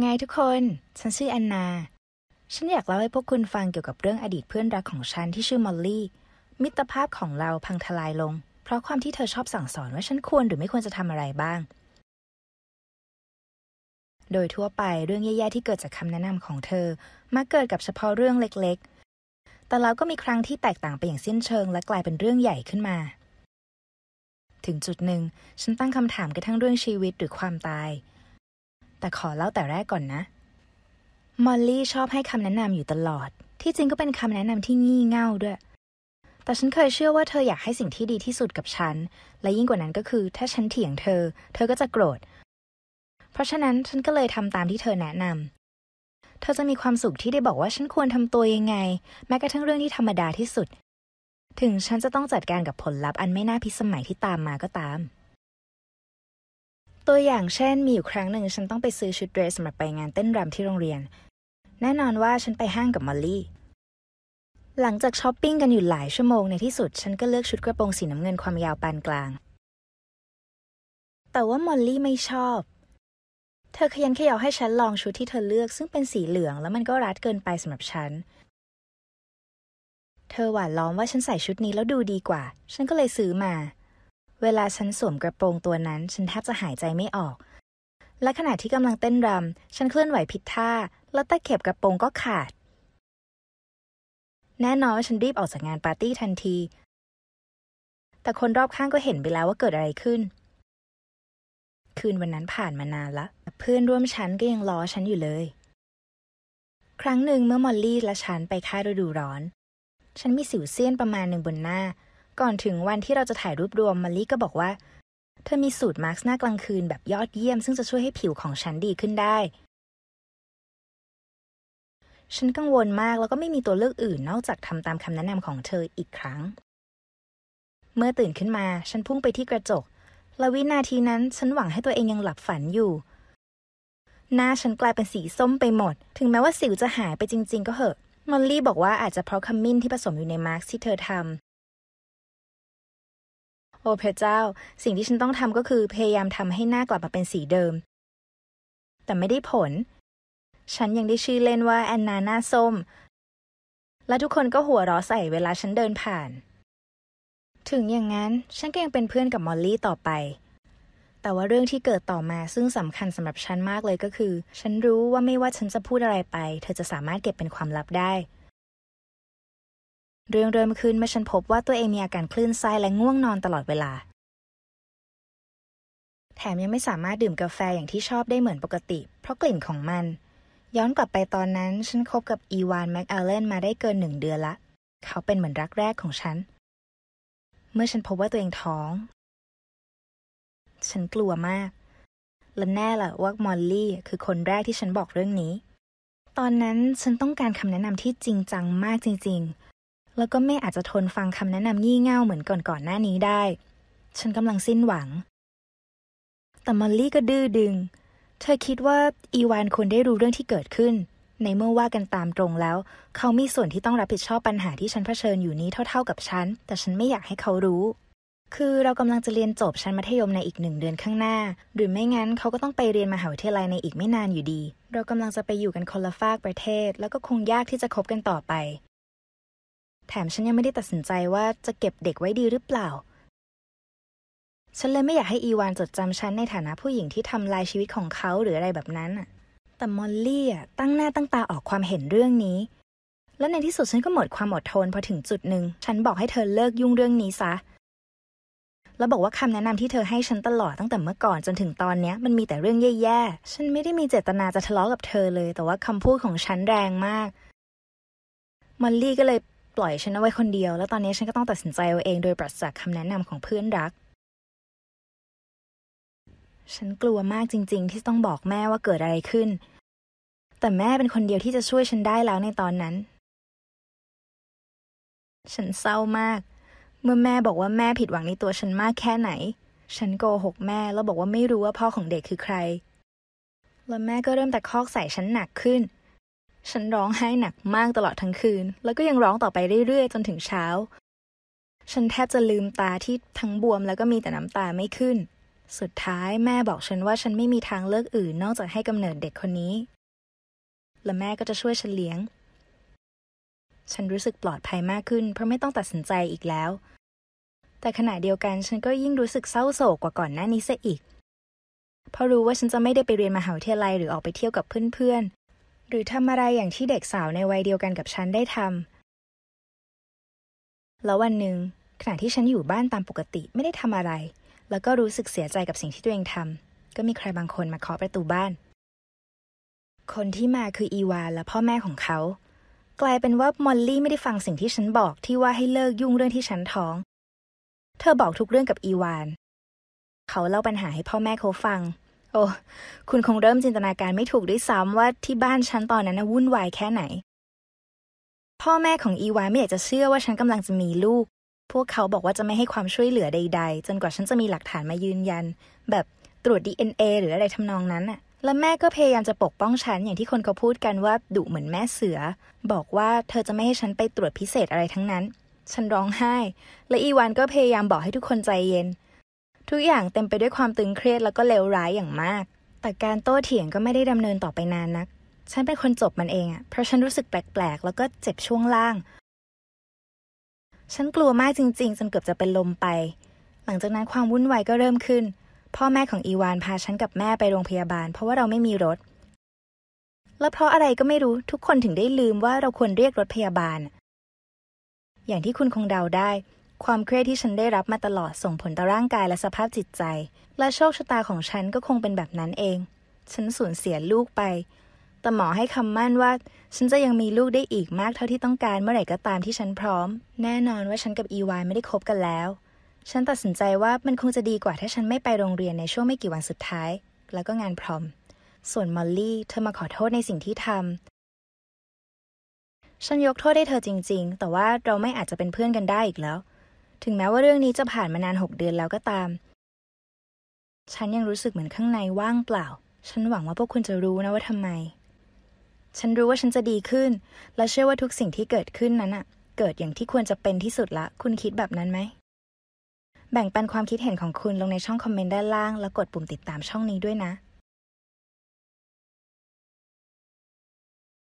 ไงทุกคน ฉันชื่อแอนนา ฉันอยากเล่าให้พวกคุณฟังเกี่ยวกับเรื่องอดีตเพื่อนรักของฉันที่ชื่อมอลลี่ มิตรภาพของเราพังทลายลง เพราะความที่เธอชอบสั่งสอนว่าฉันควรหรือไม่ควรจะทำอะไรบ้าง โดยทั่วไปเรื่องแย่ๆที่เกิดจากคำแนะนำของเธอ มักเกิดกับเฉพาะเรื่องเล็กๆ แต่แล้วก็มีครั้งที่แตกต่างไปอย่างสิ้นเชิง และกลายเป็นเรื่องใหญ่ขึ้นมา ถึงจุดหนึ่ง ฉันตั้งคำถามกระทั่งเรื่องชีวิตหรือความตาย แต่ขอเล่าแต่แรกก่อนนะ มอลลี่ชอบให้คำแนะนำอยู่ตลอด ที่จริงก็เป็นคำแนะนำที่งี่เง่าด้วย แต่ฉันเคยเชื่อว่าเธออยากให้สิ่งที่ดีที่สุดกับฉัน และยิ่งกว่านั้นก็คือ ถ้าฉันเถียงเธอ เธอก็จะโกรธ เพราะฉะนั้นฉันก็เลยทำตามที่เธอแนะนำ เธอจะมีความสุขที่ได้บอกว่าฉันควรทำตัวยังไง แม้กระทั่งเรื่องที่ธรรมดาที่สุด ถึงฉันจะต้องจัดการกับผลลัพธ์อันไม่น่าพิสมัยที่ตามมาก็ตาม ตัวอย่างเช่นมีอยู่ครั้งหนึ่งฉันต้องไปซื้อชุดเดรสสำหรับไปงานเต้นรำที่โรงเรียน แน่นอนว่าฉันไปห้างกับมอลลี่ หลังจากช้อปปิ้งกันอยู่หลายชั่วโมงในที่สุด ฉันก็เลือกชุดกระโปรงสีน้ำเงินความยาวปานกลาง แต่ว่ามอลลี่ไม่ชอบ เธอคะยั้นคะยอให้ฉันลองชุดที่เธอเลือกซึ่งเป็นสีเหลืองแล้วมันก็รัดเกินไปสำหรับฉัน เธอหวานล้อมว่าฉันใส่ชุดนี้แล้วดูดีกว่า ฉันก็เลยซื้อมา เวลาฉันสวมกระโปรงตัวนั้น ฉันแทบจะหายใจไม่ออก และขณะที่กำลังเต้นรำ ฉันเคลื่อนไหวผิดท่า แล้วตะเข็บกระโปรงก็ขาด แน่นอนว่าฉันรีบออกจากงานปาร์ตี้ทันที แต่คนรอบข้างก็เห็นไปแล้วว่าเกิดอะไรขึ้น คืนวันนั้นผ่านมานานละ เพื่อนร่วมชั้นก็ยังล้อฉันอยู่เลย ครั้งหนึ่งเมื่อมอลลี่และฉันไปค่ายฤดูร้อน ฉันมีสิวเซียนประมาณหนึ่งบนหน้า ก่อนถึงวันที่เราจะถ่ายรูปรวมมอลลี่ก็บอกว่า เธอมีสูตรมาร์กหน้ากลางคืนแบบยอดเยี่ยม ซึ่งจะช่วยให้ผิวของฉันดีขึ้นได้ ฉันกังวลมากแล้วก็ไม่มีตัวเลือกอื่นนอกจากทำตามคำแนะนำของเธออีกครั้ง เมื่อตื่นขึ้นมาฉันพุ่งไปที่กระจก และวินาทีนั้นฉันหวังให้ตัวเองยังหลับฝันอยู่ หน้าฉันกลายเป็นสีส้มไปหมด ถึงแม้ว่าสิวจะหายไปจริง ๆ ก็เหอะมอลลี่บอกว่าอาจจะเพราะขมิ้นที่ผสมอยู่ในมาสก์ที่เธอทำ โอ้พระเจ้า สิ่งที่ฉันต้องทำก็คือพยายามทำให้หน้ากลับมาเป็นสีเดิม แต่ไม่ได้ผล ฉันยังได้ชื่อเล่นว่าแอนนาหน้าส้ม และทุกคนก็หัวเราะใส่เวลาฉันเดินผ่าน ถึงอย่างนั้นฉันก็ยังเป็นเพื่อนกับมอลลี่ต่อไป แต่ว่าเรื่องที่เกิดต่อมาซึ่งสำคัญสำหรับฉันมากเลยก็คือ ฉันรู้ว่าไม่ว่าฉันจะพูดอะไรไป เธอจะสามารถเก็บเป็นความลับได้ เรื่องเริ่มขึ้นเมื่อฉันพบว่าตัวเองมีอาการคลื่นไส้และง่วงนอนตลอดเวลา แถมยังไม่สามารถดื่มกาแฟอย่างที่ชอบได้เหมือนปกติ เพราะกลิ่นของมัน ย้อนกลับไปตอนนั้น ฉันคบกับอีวานแม็กอัลเลนมาได้เกินหนึ่งเดือนละ เขาเป็นเหมือนรักแรกของฉัน เมื่อฉันพบว่าตัวเองท้อง ฉันกลัวมาก และแน่ละว่ามอลลี่คือคนแรกที่ฉันบอกเรื่องนี้ ตอนนั้นฉันต้องการคำแนะนำที่จริงจังมากจริง ๆ แล้วก็ไม่อาจจะทนฟังคำแนะนำงี่เง่าเหมือนก่อนๆหน้านี้ได้ ฉันกำลังสิ้นหวัง แต่มอลลี่ก็ดื้อดึง เธอคิดว่าอีวานควรได้รู้เรื่องที่เกิดขึ้น ในเมื่อว่ากันตามตรงแล้ว เขามีส่วนที่ต้องรับผิดชอบปัญหาที่ฉันเผชิญอยู่นี้เท่า ๆ กับฉัน แต่ฉันไม่อยากให้เขารู้คือเรากำลังจะเรียนจบชั้นมัธยมในอีกหนึ่งเดือนข้างหน้า หรือไม่งั้นเขาก็ต้องไปเรียนมหาวิทยาลัยในอีกไม่นานอยู่ดี เรากำลังจะไปอยู่กันคนละฝากประเทศ แล้วก็คงยากที่จะคบกันต่อไป ถมฉันยังไม่ได้ตัดสินใจว่าจะเก็บเด็กไว้ดีหรือเปล่า ฉันเลยไม่อยากให้อีวานจดจำฉันในฐานะผู้หญิงที่ทำลายชีวิตของเขาหรืออะไรแบบนั้นน่ะแต่มอลลี่อะตั้งหน้าตั้งตาออกความเห็นเรื่องนี้ แล้วในที่สุดฉันก็หมดความอดทนพอถึงจุดหนึ่ง ฉันบอกให้เธอเลิกยุ่งเรื่องนี้ซะ แล้วบอกว่าคำแนะนำที่เธอให้ฉันตลอดตั้งแต่เมื่อก่อนจนถึงตอนเนี้ยมันมีแต่เรื่องแย่ๆ ฉันไม่ได้มีเจตนาจะทะเลาะกับเธอเลย แต่ว่าคำพูดของฉันแรงมาก มอลลี่ก็เลย ปล่อยฉันเอาไว้คนเดียว แล้วตอนนี้ฉันก็ต้องตัดสินใจเอาเองโดยปราศจากคำแนะนำของเพื่อนรัก ฉันกลัวมากจริง ๆ ที่ต้องบอกแม่ว่าเกิดอะไรขึ้น แต่แม่เป็นคนเดียวที่จะช่วยฉันได้แล้วในตอนนั้น ฉันเศร้ามาก เมื่อแม่บอกว่าแม่ผิดหวังในตัวฉันมากแค่ไหน ฉันโกหกแม่แล้วบอกว่าไม่รู้ว่าพ่อของเด็กคือใคร แล้วแม่ก็เริ่มตะคอกใส่ฉันหนักขึ้น ฉันร้องไห้หนักมากตลอดทั้งคืน แล้วก็ยังร้องต่อไปเรื่อยๆ จนถึงเช้า ฉันแทบจะลืมตาที่ทั้งบวมแล้วก็มีแต่น้ำตาไม่ขึ้น สุดท้ายแม่บอกฉันว่าฉันไม่มีทางเลือกอื่นนอกจากให้กำเนิดเด็กคนนี้ และแม่ก็จะช่วยฉันเลี้ยง ฉันรู้สึกปลอดภัยมากขึ้น เพราะไม่ต้องตัดสินใจอีกแล้ว แต่ขณะเดียวกันฉันก็ยิ่งรู้สึกเศร้าโศกกว่าก่อนหน้านี้เสียอีก เพราะรู้ว่าฉันจะไม่ได้ไปเรียนมหาวิทยาลัยหรือออกไปเที่ยวกับเพื่อน หรือทำอะไรอย่างที่เด็กสาวในวัยเดียวกันกับฉันได้ทำ แล้ววันหนึ่งขณะที่ฉันอยู่บ้านตามปกติไม่ได้ทำอะไร แล้วก็รู้สึกเสียใจกับสิ่งที่ตัวเองทำ ก็มีใครบางคนมาเคาะประตูบ้าน คนที่มาคืออีวานและพ่อแม่ของเขา กลายเป็นว่ามอลลี่ไม่ได้ฟังสิ่งที่ฉันบอกที่ว่าให้เลิกยุ่งเรื่องที่ฉันท้อง เธอบอกทุกเรื่องกับอีวาน เขาเล่าปัญหาให้พ่อแม่เขาฟัง โอ้คุณคงเริ่มจินตนาการไม่ถูกด้วยซ้ำว่าที่บ้านฉันตอนนั้นวุ่นวายแค่ไหน พ่อแม่ของอีวานไม่อยากจะเชื่อว่าฉันกำลังจะมีลูก พวกเขาบอกว่าจะไม่ให้ความช่วยเหลือใด ๆ จนกว่าฉันจะมีหลักฐานมายืนยัน แบบตรวจ DNA หรืออะไรทำนองนั้นน่ะและแม่ก็พยายามจะปกป้องฉันอย่างที่คนเขาพูดกันว่าดุเหมือนแม่เสือ บอกว่าเธอจะไม่ให้ฉันไปตรวจพิเศษอะไรทั้งนั้น ฉันร้องไห้ และอีวานก็พยายามบอกให้ทุกคนใจเย็น ทุกอย่างเต็มไปด้วยความตึงเครียดแล้วก็เลวร้ายอย่างมาก แต่การโต้เถียงก็ไม่ได้ดำเนินต่อไปนานนัก ฉันเป็นคนจบมันเองอะเพราะฉันรู้สึกแปลกๆ แล้วก็เจ็บช่วงล่าง ฉันกลัวมากจริงๆ จนเกือบจะเป็นลมไป หลังจากนั้นความวุ่นวายก็เริ่มขึ้น พ่อแม่ของอีวานพาฉันกับแม่ไปโรงพยาบาล เพราะว่าเราไม่มีรถ และเพราะอะไรก็ไม่รู้ทุกคนถึงได้ลืมว่าเราควรเรียกรถพยาบาล อย่างที่คุณคงเดาได้ ความเครียดที่ฉันได้รับมาตลอดส่งผลต่อร่างกายและสภาพจิตใจ และโชคชะตาของฉันก็คงเป็นแบบนั้นเอง ฉันสูญเสียลูกไป แต่หมอให้คำมั่นว่า ฉันจะยังมีลูกได้อีกมากเท่าที่ต้องการเมื่อไหร่ก็ตามที่ฉันพร้อม แน่นอนว่าฉันกับอีวานไม่ได้คบกันแล้ว ฉันตัดสินใจว่ามันคงจะดีกว่าถ้าฉันไม่ไปโรงเรียนในช่วงไม่กี่วันสุดท้าย แล้วก็งานพรอม ส่วนมอลลี่เธอมาขอโทษในสิ่งที่ทำฉันยกโทษให้เธอจริง ๆ แต่ว่าเราไม่อาจจะเป็นเพื่อนกันได้อีกแล้ว ถึงแม้ว่าเรื่องนี้จะผ่านมานานหกเดือนแล้วก็ตาม ฉันยังรู้สึกเหมือนข้างในว่างเปล่า ฉันหวังว่าพวกคุณจะรู้นะว่าทำไม ฉันรู้ว่าฉันจะดีขึ้น และเชื่อว่าทุกสิ่งที่เกิดขึ้นนั้นอะเกิดอย่างที่ควรจะเป็นที่สุดละ คุณคิดแบบนั้นไหม แบ่งปันความคิดเห็นของคุณลงในช่องคอมเมนต์ด้านล่าง แล้วกดปุ่มติดตามช่องนี้ด้วยนะ